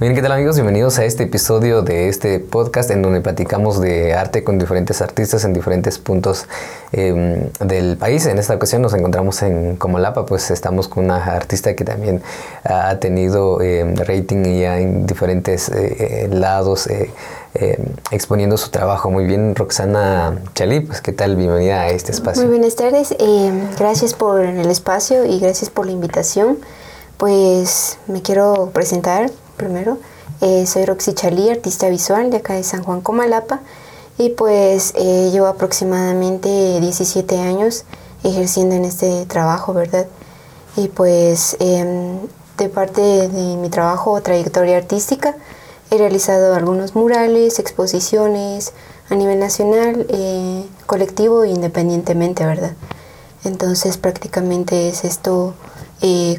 Bien, ¿qué tal amigos? Bienvenidos a este episodio de este podcast en donde platicamos de arte con diferentes artistas en diferentes puntos em, del país. En esta ocasión nos encontramos en Comalapa, pues estamos con una artista que también ha tenido em, rating ya en diferentes eh, eh, lados. Eh, em, exponiendo su trabajo. Muy bien, Roxana Chalí, pues qué tal, bienvenida a este espacio. Muy buenas tardes, gracias por el espacio y gracias por la invitación. Pues me quiero presentar, primero. Eh, soy Roxy Chalí, artista visual de acá de San Juan Comalapa y pues eh, llevo aproximadamente 17 años ejerciendo en este trabajo, ¿verdad? Y pues em, de parte de mi trabajo o trayectoria artística he realizado algunos murales, exposiciones a nivel nacional, eh, colectivo e independientemente, ¿verdad? Entonces prácticamente es esto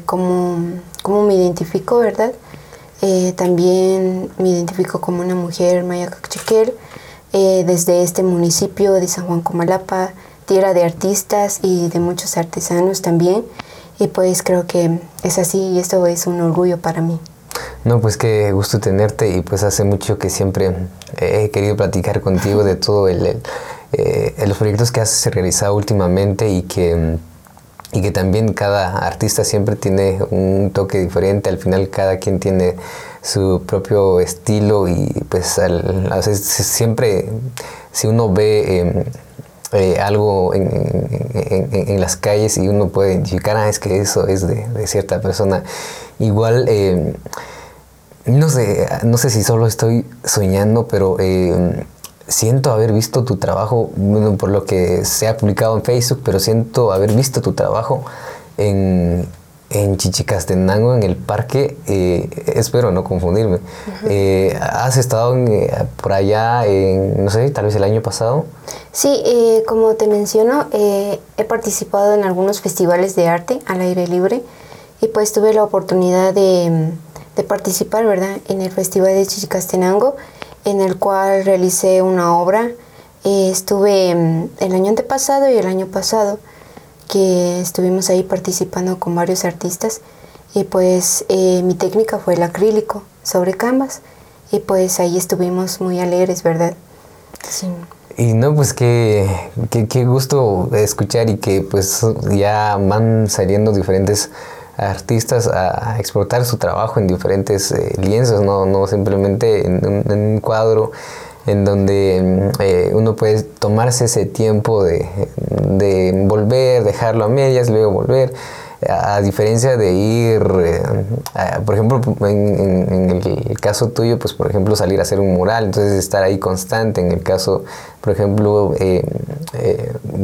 como, como me identifico, ¿verdad? Eh, también me identifico como una mujer maya cachiquel eh, desde este municipio de San Juan Comalapa, tierra de artistas y de muchos artesanos también. Y pues creo que es así y esto es un orgullo para mí. No, pues qué gusto tenerte y pues hace mucho que siempre he querido platicar contigo de todo el, eh, los proyectos que has realizado últimamente y que y que también cada artista siempre tiene un toque diferente, al final cada quien tiene su propio estilo y pues al, siempre si uno ve em, eh, algo en, las calles y uno puede identificar, ah, es que eso es de, de cierta persona, igual... Em, no sé, no sé si solo estoy soñando, pero em, siento haber visto tu trabajo, bueno, por lo que se ha publicado en Facebook, pero siento haber visto tu trabajo en, en Chichicastenango, en el parque, eh, espero no confundirme. Eh, ¿Has estado eh, por allá, en, no sé, tal vez el año pasado? Sí, como te menciono, he participado en algunos festivales de arte al aire libre y pues tuve la oportunidad de, de participar, ¿verdad?, en el Festival de Chichicastenango en el cual realicé una obra. Eh, estuve mm, el año antepasado y el año pasado que estuvimos ahí participando con varios artistas y pues eh, mi técnica fue el acrílico sobre canvas y pues ahí estuvimos muy alegres, ¿verdad? Sí. Y no, pues qué, qué, gusto escuchar y que pues ya van saliendo diferentes artistas a exportar su trabajo en diferentes eh, lienzos, no, no simplemente en un, cuadro en donde mm, eh, uno puede tomarse ese tiempo de, de, volver, dejarlo a medias, luego volver. A, diferencia de ir, eh, por ejemplo, en, el caso tuyo, pues por ejemplo salir a hacer un mural, entonces estar ahí constante. En el caso, por ejemplo,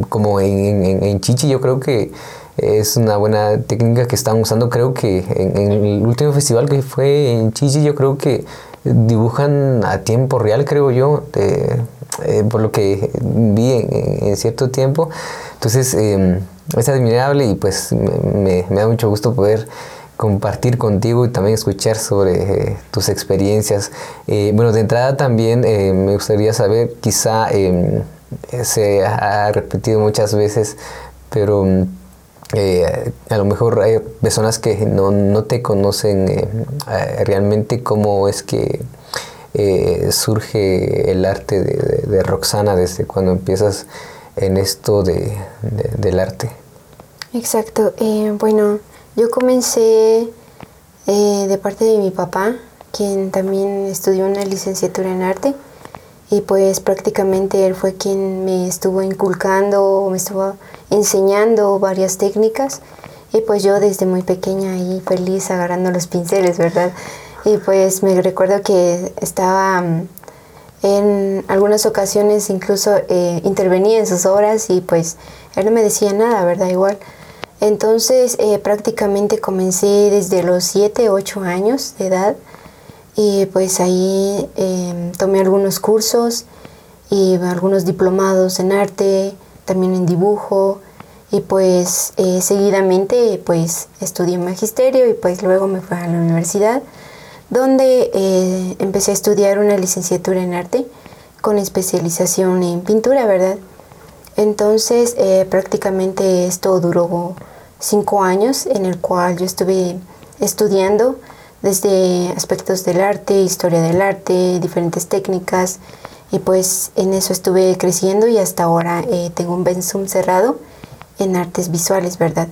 como en, Chichi, yo creo que es una buena técnica que están usando. Creo que en, el último festival que fue en Chichi, yo creo que dibujan a tiempo real, creo yo, eh, por lo que vi en, cierto tiempo. Entonces, em, es admirable y pues me, da mucho gusto poder compartir contigo y también escuchar sobre eh, tus experiencias. Eh, bueno, de entrada también me gustaría saber, quizá em, se ha repetido muchas veces, pero eh, a lo mejor hay personas que no, no te conocen eh, eh, realmente cómo es que surge el arte de, Roxana desde cuando empiezas en esto de, del arte. Exacto. bueno, yo comencé de parte de mi papá, quien también estudió una licenciatura en arte y pues prácticamente él fue quien me estuvo inculcando, me estuvo enseñando varias técnicas y pues yo desde muy pequeña ahí feliz agarrando los pinceles, ¿verdad? Y pues me recuerdo que estaba mm, en algunas ocasiones incluso eh, intervenía en sus obras y pues él no me decía nada, ¿verdad? Igual. Entonces eh, prácticamente comencé desde los 7, 8 años de edad y pues ahí em, tomé algunos cursos y algunos diplomados en arte, también en dibujo y pues eh, seguidamente pues estudié magisterio y pues luego me fui a la universidad donde eh, empecé a estudiar una licenciatura en arte con especialización en pintura, ¿verdad? Entonces eh, prácticamente esto duró cinco años en el cual yo estuve estudiando desde aspectos del arte, historia del arte, diferentes técnicas. Y pues en eso estuve creciendo y hasta ahora eh, tengo un Bensum cerrado en artes visuales, ¿verdad?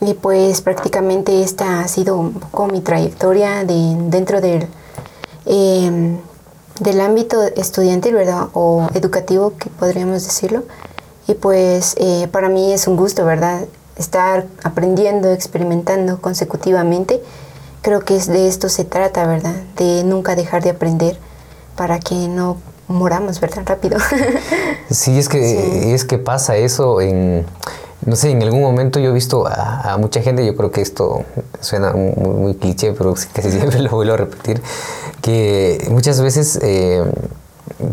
Y pues prácticamente esta ha sido un poco mi trayectoria de, dentro del, em, del ámbito estudiantil, ¿verdad? O educativo, que podríamos decirlo. Y pues eh, para mí es un gusto, ¿verdad? Estar aprendiendo, experimentando consecutivamente. Creo que es de esto se trata, ¿verdad? De nunca dejar de aprender para que no moramos, ¿verdad? Rápido. sí, es que, es que pasa eso en no sé, en algún momento yo he visto a, mucha gente, yo creo que esto suena muy, cliché, pero casi siempre lo vuelvo a repetir, que muchas veces eh,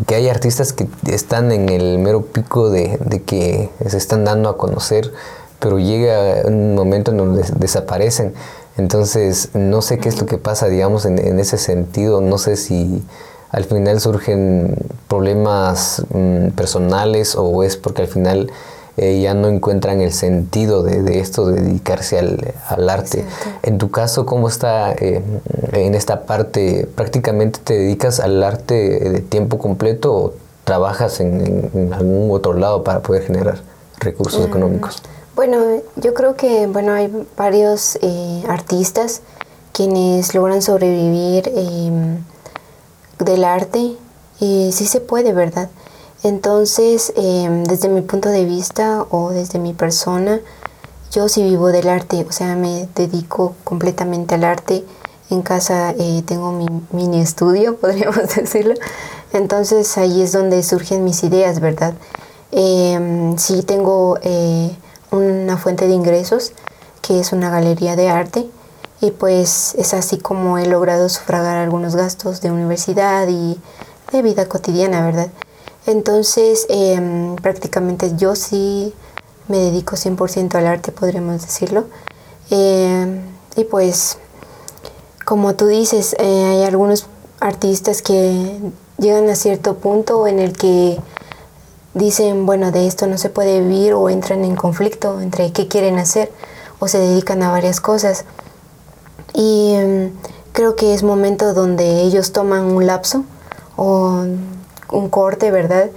que hay artistas que están en el mero pico de, que se están dando a conocer, pero llega un momento en donde desaparecen. Entonces, no sé qué es lo que pasa, digamos, en, ese sentido. No sé si al final surgen problemas mm, personales o es porque al final eh, ya no encuentran el sentido de, esto, de dedicarse al, arte. En tu caso, ¿cómo está eh, en esta parte? ¿Prácticamente te dedicas al arte de tiempo completo o trabajas en, algún otro lado para poder generar recursos mm, económicos? Bueno, yo creo que bueno hay varios eh, artistas quienes logran sobrevivir em, del arte y sí se puede, ¿verdad? Entonces, em, desde mi punto de vista o desde mi persona, yo sí vivo del arte, o sea, me dedico completamente al arte. En casa eh, tengo mi mini estudio, podríamos decirlo. Entonces ahí es donde surgen mis ideas, ¿verdad? Em, sí tengo eh, una fuente de ingresos, que es una galería de arte, y pues es así como he logrado sufragar algunos gastos de universidad y de vida cotidiana, ¿verdad? Entonces, em, prácticamente yo sí me dedico 100% al arte, podríamos decirlo. Em, y pues, como tú dices, eh, hay algunos artistas que llegan a cierto punto en el que dicen, bueno, de esto no se puede vivir o entran en conflicto entre qué quieren hacer o se dedican a varias cosas. Y em, creo que es momento donde ellos toman un lapso o un corte, ¿verdad?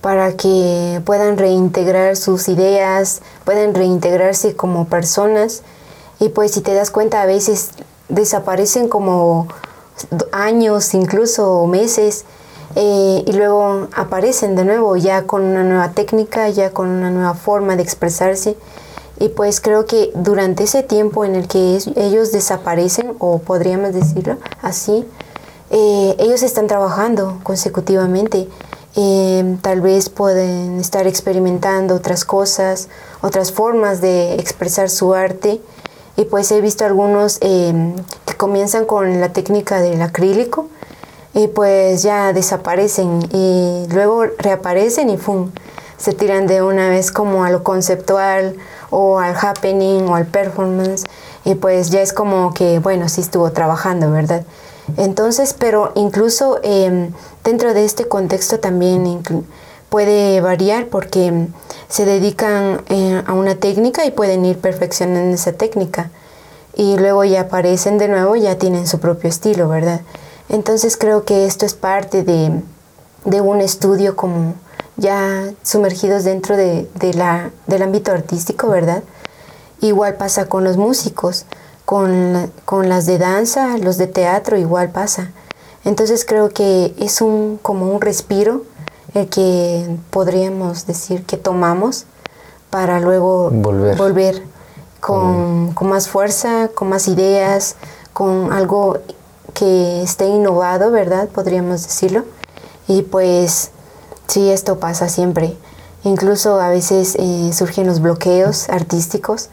Para que puedan reintegrar sus ideas, puedan reintegrarse como personas. Y pues si te das cuenta, a veces desaparecen como años, incluso meses, eh, y luego aparecen de nuevo ya con una nueva técnica, ya con una nueva forma de expresarse. Y pues creo que durante ese tiempo en el que ellos desaparecen, o podríamos decirlo así, eh, ellos están trabajando consecutivamente. Eh, tal vez pueden estar experimentando otras cosas, otras formas de expresar su arte. Y pues he visto algunos eh, que comienzan con la técnica del acrílico y pues ya desaparecen y luego reaparecen y ¡fum! se tiran de una vez como a lo conceptual o al happening o al performance y pues ya es como que bueno, sí estuvo trabajando, ¿verdad? Entonces, pero incluso em, dentro de este contexto también puede variar porque se dedican eh, a una técnica y pueden ir perfeccionando esa técnica. Y luego ya aparecen de nuevo, ya tienen su propio estilo, ¿verdad? Entonces creo que esto es parte de, un estudio como ya sumergidos dentro de, la, del ámbito artístico, ¿verdad? Igual pasa con los músicos. Con, con, las de danza, los de teatro igual pasa. Entonces creo que es un, como un respiro el que podríamos decir que tomamos para luego volver, con, con, más fuerza, con más ideas, con algo que esté innovado, ¿verdad? Podríamos decirlo. Y pues sí, esto pasa siempre. Incluso a veces eh, surgen los bloqueos artísticos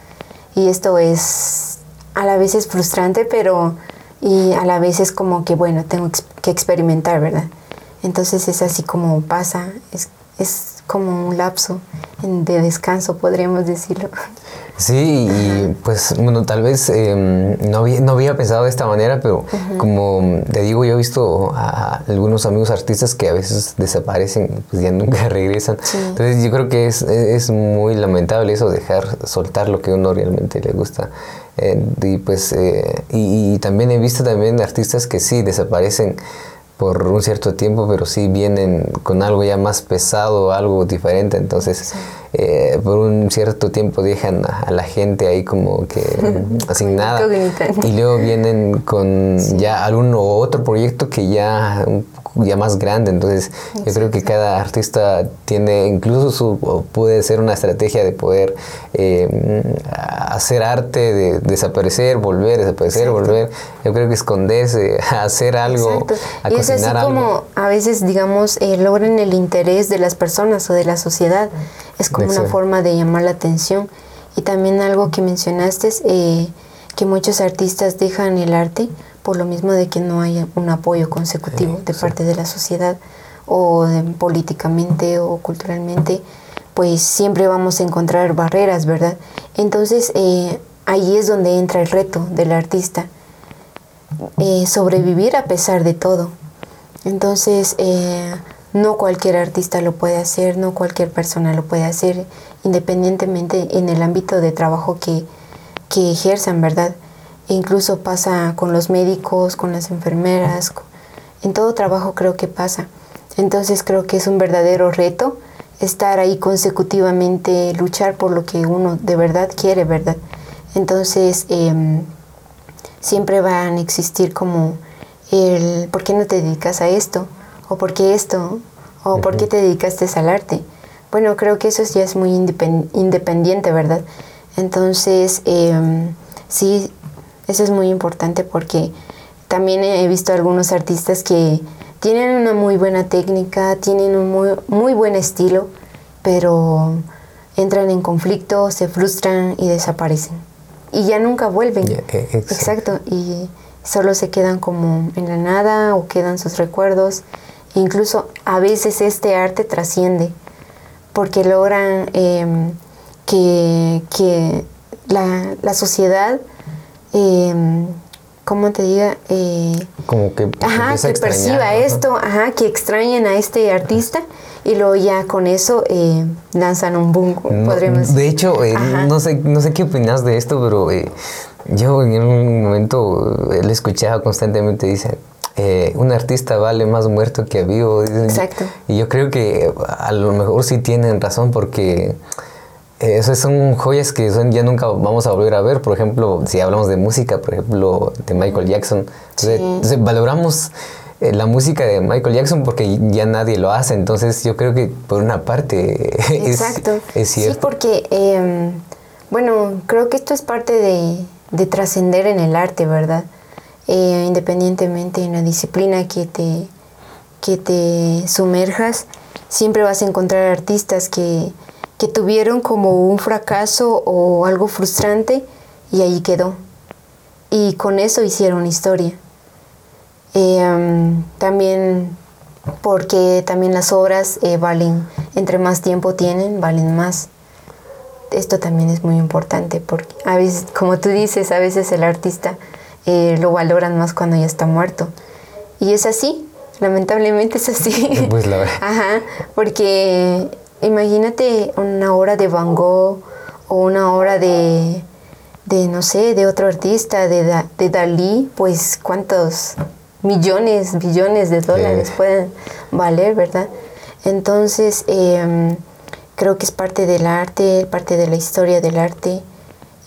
y esto es a la vez es frustrante, pero y a la vez es como que, bueno, tengo que experimentar, ¿verdad? Entonces es así como pasa, es, es como un lapso de descanso, podríamos decirlo. Sí, y pues bueno, tal vez em, no, había, no había pensado de esta manera, pero como te digo, yo he visto a algunos amigos artistas que a veces desaparecen, pues ya nunca regresan. Entonces yo creo que es, es, muy lamentable eso, dejar soltar lo que uno realmente le gusta. Eh, y pues eh, y, también he visto también artistas que sí desaparecen por un cierto tiempo, pero sí vienen con algo ya más pesado, algo diferente, entonces eh, por un cierto tiempo dejan a, la gente ahí como que sin nada y luego vienen con ya algún otro proyecto que ya ya más grande. Entonces, yo creo que cada artista tiene, incluso su, puede ser una estrategia de poder eh, hacer arte, de desaparecer, volver, desaparecer, volver. Yo creo que esconderse, hacer algo, a y es así como a veces, digamos, eh, logran el interés de las personas o de la sociedad. Es como una forma de llamar la atención. Y también algo que mencionaste es eh, que muchos artistas dejan el arte por lo mismo de que no haya un apoyo consecutivo de parte de la sociedad o políticamente o culturalmente, pues siempre vamos a encontrar barreras, ¿verdad? Entonces eh, ahí es donde entra el reto del artista, eh, sobrevivir a pesar de todo. Entonces, eh, no cualquier artista lo puede hacer, no cualquier persona lo puede hacer, independientemente en el ámbito de trabajo que, que ejerzan, ¿verdad? Incluso pasa con los médicos, con las enfermeras, en todo trabajo creo que pasa. Entonces creo que es un verdadero reto estar ahí consecutivamente, luchar por lo que uno de verdad quiere, ¿verdad? Entonces em, siempre van a existir como el ¿por qué no te dedicas a esto? ¿O por qué esto? ¿O por qué te dedicaste al arte? Bueno, creo que eso ya es muy independiente, ¿verdad? Entonces, eh, sí, eso es muy importante porque también he visto algunos artistas que tienen una muy buena técnica, tienen un muy, muy buen estilo, pero entran en conflicto, se frustran y desaparecen. Y ya nunca vuelven. E, exacto. Y solo se quedan como en la nada o quedan sus recuerdos. Incluso a veces este arte trasciende porque logran em, que, que la, la sociedad eh, ¿cómo te diga? Eh, Como que, ajá, que perciba esto, ajá, que extrañen a este artista y luego ya con eso eh, lanzan un boom, podríamos De hecho, eh, no, sé, no sé qué opinas de esto, pero eh, yo en un momento le escuchaba constantemente, dice, un artista vale más muerto que vivo. Exacto. Y yo creo que a lo mejor sí tienen razón porque esas son joyas que son, ya nunca vamos a volver a ver. Por ejemplo, si hablamos de música, por ejemplo, de Michael Jackson. Entonces, valoramos eh, la música de Michael Jackson porque ya nadie lo hace. Entonces, yo creo que por una parte Exacto. Es, cierto. Sí, porque, em, bueno, creo que esto es parte de, trascender en el arte, ¿verdad? Eh, independientemente en la disciplina que te, que te sumerjas, siempre vas a encontrar artistas que que tuvieron como un fracaso o algo frustrante y ahí quedó. Y con eso hicieron historia. Eh, también porque también las obras eh, valen, entre más tiempo tienen, valen más. Esto también es muy importante porque a veces, como tú dices, a veces el artista eh, lo valoran más cuando ya está muerto. Y es así, lamentablemente es así. Pues la Ajá, porque Imagínate una obra de Van Gogh o una obra de, de no sé, de otro artista, de, de Dalí, pues cuántos millones, billones de dólares pueden valer, ¿verdad? Entonces, em, creo que es parte del arte, parte de la historia del arte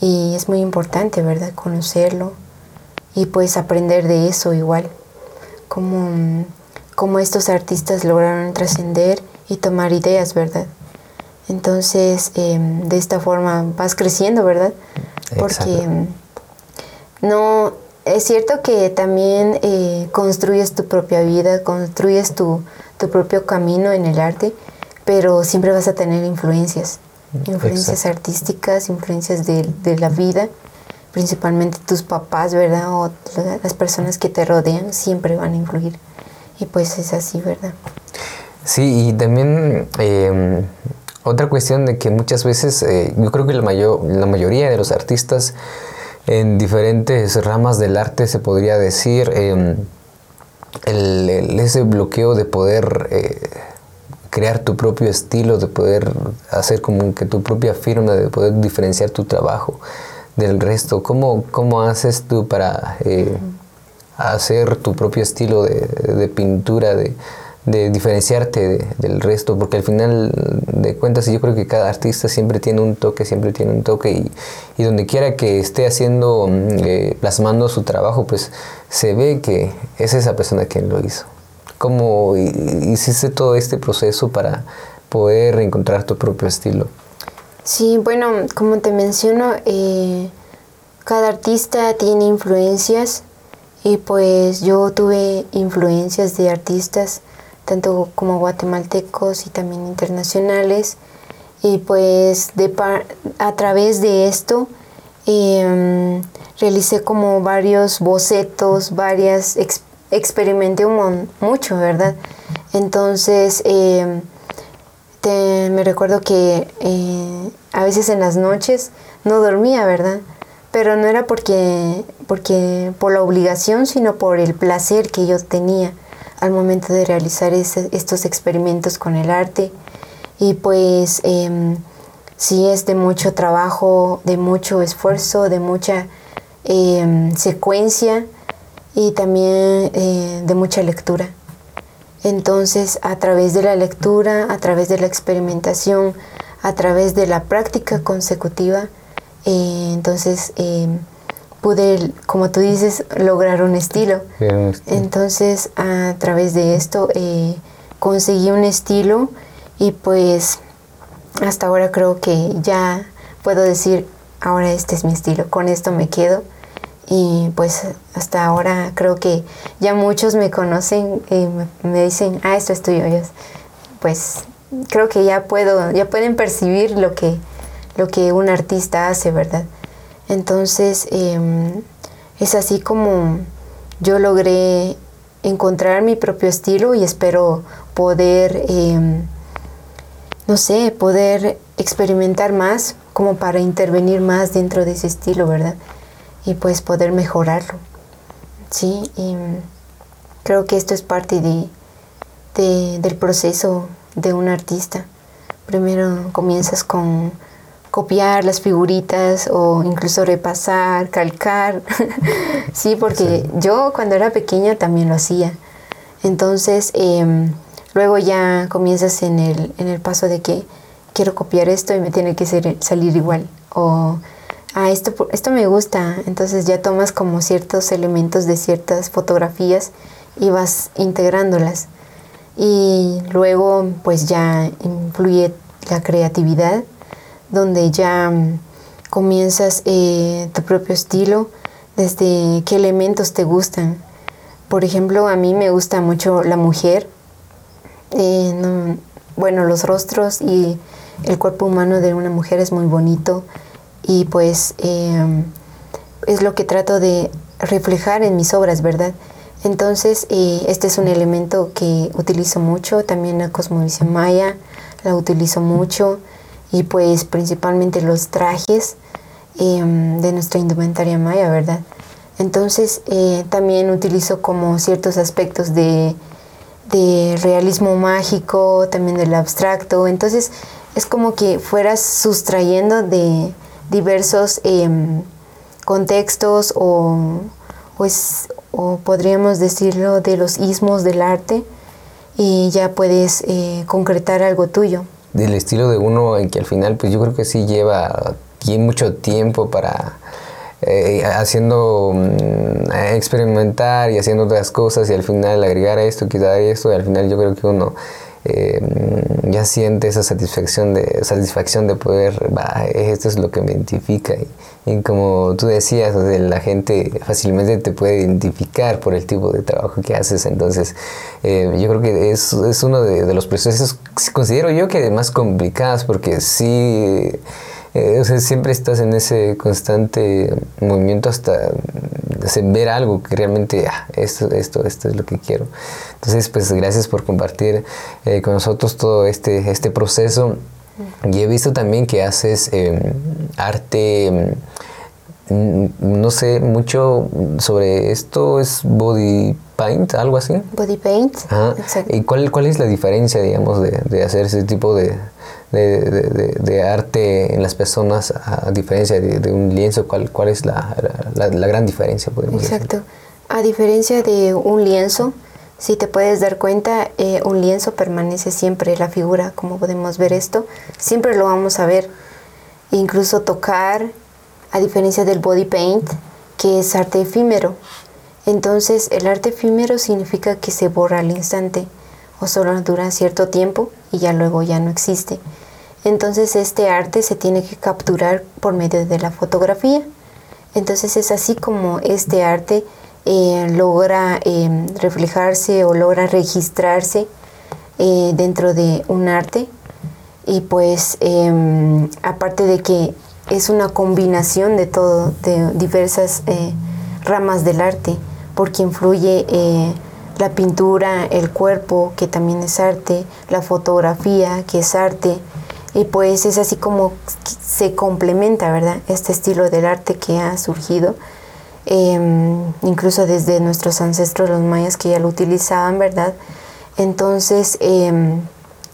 y es muy importante, ¿verdad? Conocerlo y pues aprender de eso igual, como, como estos artistas lograron trascender y tomar ideas, ¿verdad? Entonces, em, de esta forma vas creciendo, ¿verdad? Porque em, no, es cierto que también eh, construyes tu propia vida, construyes tu, propio camino en el arte, pero siempre vas a tener influencias, influencias artísticas, influencias de, de, la vida, principalmente tus papás, ¿verdad? O las personas que te rodean siempre van a influir. Y pues es así, ¿verdad? Sí, y también, em, otra cuestión de que muchas veces, eh, yo creo que la, mayor, la mayoría de los artistas en diferentes ramas del arte se podría decir, em, ese bloqueo de poder eh, crear tu propio estilo, de poder hacer como que tu propia firma, de poder diferenciar tu trabajo del resto. ¿Cómo, cómo haces tú para eh, hacer tu propio estilo de, pintura, de, diferenciarte del resto? Porque al final de cuentas yo creo que cada artista siempre tiene un toque, siempre tiene un toque y, y donde quiera que esté haciendo, mm, eh, plasmando su trabajo, pues se ve que es esa persona quien lo hizo. ¿Cómo hiciste todo este proceso para poder encontrar tu propio estilo? Sí, bueno, como te menciono, eh, cada artista tiene influencias y pues yo tuve influencias de artistas tanto como guatemaltecos y también internacionales y pues de a través de esto em, realicé como varios bocetos, varias experiencias experimenté mucho, ¿verdad? Entonces, em, me recuerdo que eh, a veces en las noches no dormía, ¿verdad? Pero no era porque, porque por la obligación, sino por el placer que yo tenía al momento de realizar estos experimentos con el arte. Y pues eh, sí es de mucho trabajo, de mucho esfuerzo, de mucha em, secuencia y también eh, de mucha lectura. Entonces, a través de la lectura, a través de la experimentación, a través de la práctica consecutiva, eh, entonces eh, pude, como tú dices, lograr un estilo. Entonces, a través de esto, conseguí un estilo y pues hasta ahora creo que ya puedo decir, ahora este es mi estilo, con esto me quedo y pues hasta ahora creo que ya muchos me conocen y me dicen, ah, esto es tuyo. pues creo que ya puedo, ya pueden percibir lo que, lo que un artista hace, ¿verdad? Entonces em, es así como yo logré encontrar mi propio estilo y espero poder, em, no sé, poder experimentar más como para intervenir más dentro de ese estilo, ¿verdad? y pues poder mejorarlo. Sí, y creo que esto es parte de, del proceso de un artista. Primero comienzas con copiar las figuritas o incluso repasar, calcar. sí, porque yo cuando era pequeña también lo hacía. Entonces, em, luego ya comienzas en el, en el paso de que quiero copiar esto y me tiene que salir igual. O ah, esto, esto me gusta, entonces ya tomas como ciertos elementos de ciertas fotografías y vas integrándolas. Y luego pues ya influye la creatividad, donde ya mm, comienzas eh, tu propio estilo, desde qué elementos te gustan. Por ejemplo, a mí me gusta mucho la mujer, eh, bueno, los rostros y el cuerpo humano de una mujer es muy bonito y pues em, es lo que trato de reflejar en mis obras, ¿verdad? Entonces, eh, este es un elemento que utilizo mucho, también la cosmovisión maya la utilizo mucho y pues principalmente los trajes em, de nuestra indumentaria maya, ¿verdad? Entonces, eh, también utilizo como ciertos aspectos de, de realismo mágico, también del abstracto, entonces es como que fueras sustrayendo de, diversos em, contextos o, pues, o podríamos decirlo de los ismos del arte y ya puedes eh, concretar algo tuyo. Del estilo de uno en que al final pues yo creo que sí lleva mucho tiempo para eh, haciendo mm, experimentar y haciendo otras cosas y al final agregar esto, quitar esto y al final yo creo que uno eh, ya siente esa satisfacción de, satisfacción de poder, esto es lo que me identifica. Y, como tú decías, la gente fácilmente te puede identificar por el tipo de trabajo que haces. Entonces, eh, yo creo que es, es uno de, de, los procesos, considero yo que más complicados, porque sí eh, siempre estás en ese constante movimiento hasta ver algo que realmente, ah, esto, esto, esto es lo que quiero. Entonces, pues gracias por compartir eh, con nosotros todo este, este proceso. Y he visto también que haces em, arte, mm, no sé mucho sobre esto, es body paint, algo así. Body paint. Exacto. ¿Y cuál, cuál es la diferencia, digamos, de, de hacer ese tipo de, de, de, arte en las personas a diferencia de, un lienzo? ¿Cuál, cuál es la, la, la gran diferencia? Exacto. A diferencia de un lienzo, si te puedes dar cuenta, eh, un lienzo permanece siempre la figura, como podemos ver esto, siempre lo vamos a ver. Incluso tocar, a diferencia del body paint, que es arte efímero. Entonces, el arte efímero significa que se borra al instante o solo dura cierto tiempo y ya luego ya no existe. Entonces este arte se tiene que capturar por medio de la fotografía. Entonces es así como este arte eh, logra em, reflejarse o logra registrarse eh, dentro de un arte. Y pues em, aparte de que es una combinación de todo, de diversas eh, ramas del arte, porque influye la pintura, el cuerpo, que también es arte, la fotografía, que es arte, y pues es así como se complementa, ¿verdad? Este estilo del arte que ha surgido, em, incluso desde nuestros ancestros los mayas que ya lo utilizaban, ¿verdad? Entonces, em,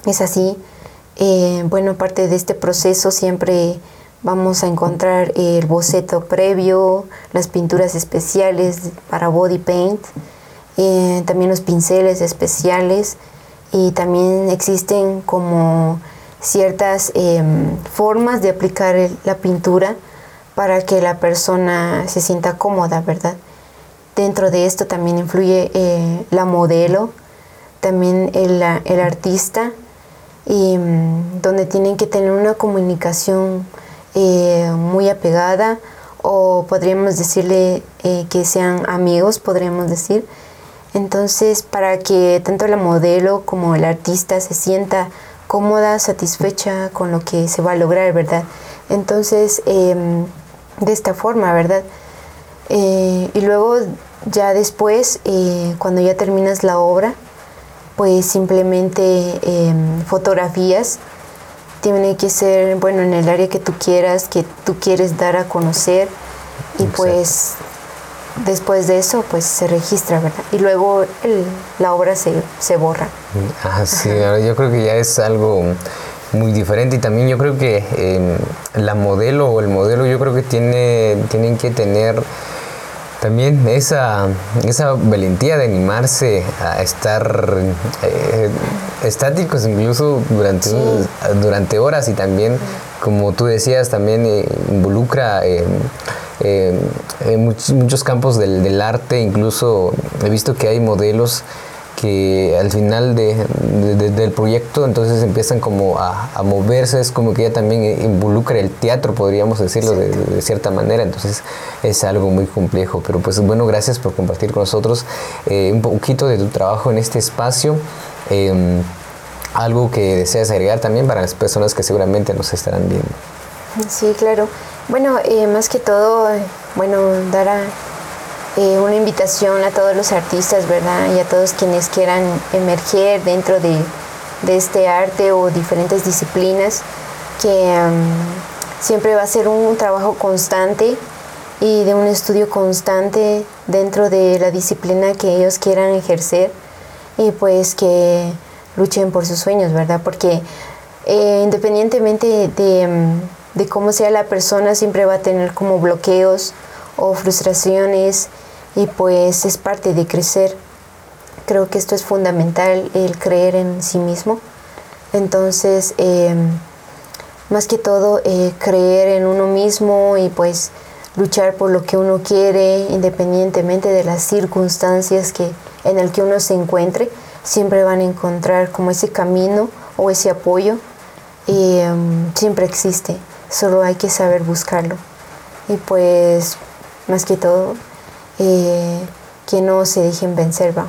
es así. Eh, bueno, aparte de este proceso siempre vamos a encontrar el boceto previo, las pinturas especiales para body paint, eh, también los pinceles especiales y también existen como ciertas em, formas de aplicar la pintura para que la persona se sienta cómoda, ¿verdad? Dentro de esto también influye eh, la modelo, también el, artista, y, mm, donde tienen que tener una comunicación eh, muy apegada o podríamos decirle que sean amigos, podríamos decir, entonces, para que tanto la modelo como el artista se sienta cómoda, satisfecha con lo que se va a lograr, ¿verdad? Entonces, em, de esta forma, ¿verdad? Eh, y luego, ya después, eh, cuando ya terminas la obra, pues simplemente em, fotografías. Tiene que ser, bueno, en el área que tú quieras, que tú quieres dar a conocer. Y pues después de eso pues se registra, ¿verdad? Y luego la obra se, se borra. Ah, sí, yo creo que ya es algo muy diferente y también yo creo que em, la modelo o el modelo yo creo que tiene, tienen que tener también esa, esa valentía de animarse a estar eh, estáticos incluso durante, durante horas y también, como tú decías, también eh, involucra... Eh, en muchos, campos del, arte, incluso he visto que hay modelos que al final del proyecto entonces empiezan como a, moverse, es como que ya también involucra el teatro, podríamos decirlo de, cierta manera, entonces es algo muy complejo, pero pues bueno, gracias por compartir con nosotros eh, un poquito de tu trabajo en este espacio. Em, algo que deseas agregar también para las personas que seguramente nos estarán viendo. Sí, claro. Bueno, eh, más que todo, bueno, dar eh, una invitación a todos los artistas, ¿verdad? Y a todos quienes quieran emerger dentro de, este arte o diferentes disciplinas, que siempre va a ser un trabajo constante y de un estudio constante dentro de la disciplina que ellos quieran ejercer y pues que luchen por sus sueños, ¿verdad? Porque eh, independientemente de de cómo sea la persona, siempre va a tener como bloqueos o frustraciones y pues es parte de crecer. Creo que esto es fundamental, el creer en sí mismo. Entonces, em, más que todo, eh, creer en uno mismo y pues luchar por lo que uno quiere, independientemente de las circunstancias que, en el que uno se encuentre, siempre van a encontrar como ese camino o ese apoyo em, siempre existe solo hay que saber buscarlo. Y pues, más que todo, eh, que no se dejen vencer, va.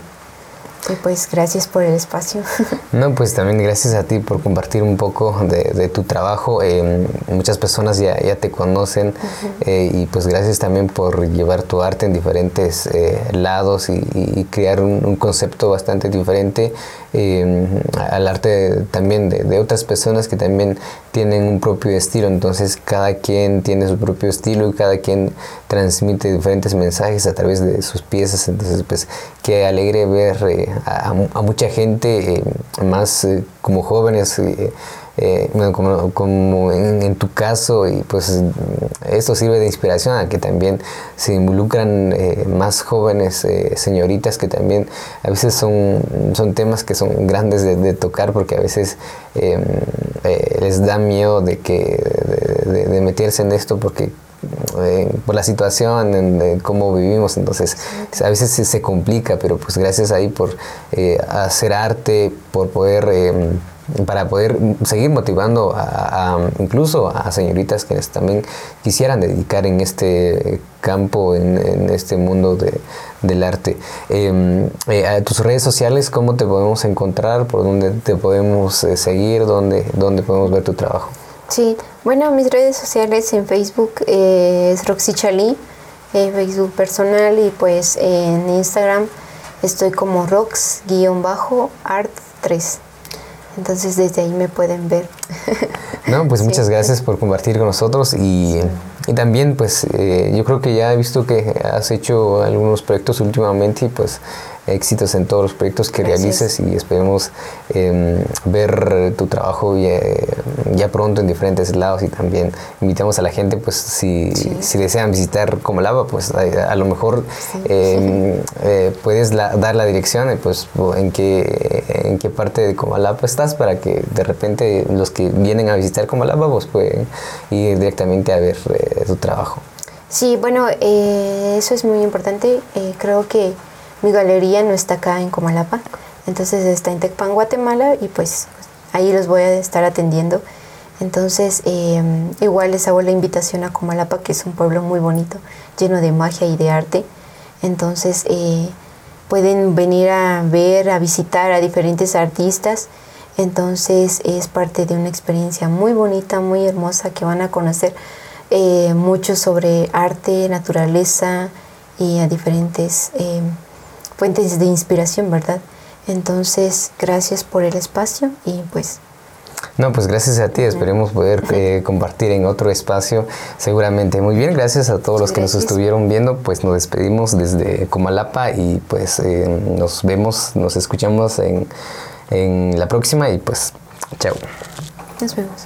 Y pues gracias por el espacio. No, pues también gracias a ti por compartir un poco de, tu trabajo. Eh, muchas personas ya, ya te conocen eh, y pues gracias también por llevar tu arte en diferentes eh, lados y, crear un, concepto bastante diferente al arte también de, otras personas que también tienen un propio estilo, entonces cada quien tiene su propio estilo y cada quien transmite diferentes mensajes a través de sus piezas, entonces pues qué alegre ver eh, a, mucha gente, eh, más como jóvenes, eh, como, como en, tu caso, y pues esto sirve de inspiración a que también se involucran eh, más jóvenes eh, señoritas que también a veces son, son temas que son grandes de, tocar porque a veces em, les da miedo de, que, de, meterse en esto porque por la situación, de cómo vivimos, entonces a veces se, se, complica, pero pues gracias ahí por hacer arte, por poder em, para poder seguir motivando a, incluso a señoritas que también quisieran dedicar en este campo, en, este mundo del arte. Em, eh, a tus redes sociales, ¿cómo te podemos encontrar? ¿Por dónde te podemos eh, seguir? ¿Dónde, ¿Dónde podemos ver tu trabajo? Sí, bueno, mis redes sociales en Facebook eh, es Roxy Chalí, Facebook personal y pues en Instagram estoy como rox-art3. Entonces desde ahí me pueden ver. No, pues muchas gracias por compartir con nosotros y, y también pues eh, yo creo que ya he visto que has hecho algunos proyectos últimamente y pues éxitos en todos los proyectos que realices y esperemos em, ver tu trabajo ya, pronto en diferentes lados y también invitamos a la gente pues si, si desean visitar Comalapa pues a, lo mejor em, eh, puedes dar la dirección pues en qué, en qué parte de Comalapa estás para que de repente los que vienen a visitar Comalapa pues pueden ir directamente a ver eh, tu trabajo. Sí, bueno, eh, eso es muy importante. creo que mi galería no está acá en Comalapa, entonces está en Tecpan, Guatemala, y pues ahí los voy a estar atendiendo. Entonces, em, igual les hago la invitación a Comalapa, que es un pueblo muy bonito, lleno de magia y de arte. Entonces, eh, pueden venir a ver, a visitar a diferentes artistas. Entonces, es parte de una experiencia muy bonita, muy hermosa, que van a conocer eh, mucho sobre arte, naturaleza y a diferentes em, fuentes de inspiración, ¿verdad? Entonces, gracias por el espacio y pues... No, pues gracias a ti, esperemos poder eh, compartir en otro espacio seguramente. Muy bien, gracias a todos los que nos estuvieron viendo, pues nos despedimos desde Comalapa y pues eh, nos vemos, nos escuchamos en, en la próxima y pues chao. Nos vemos.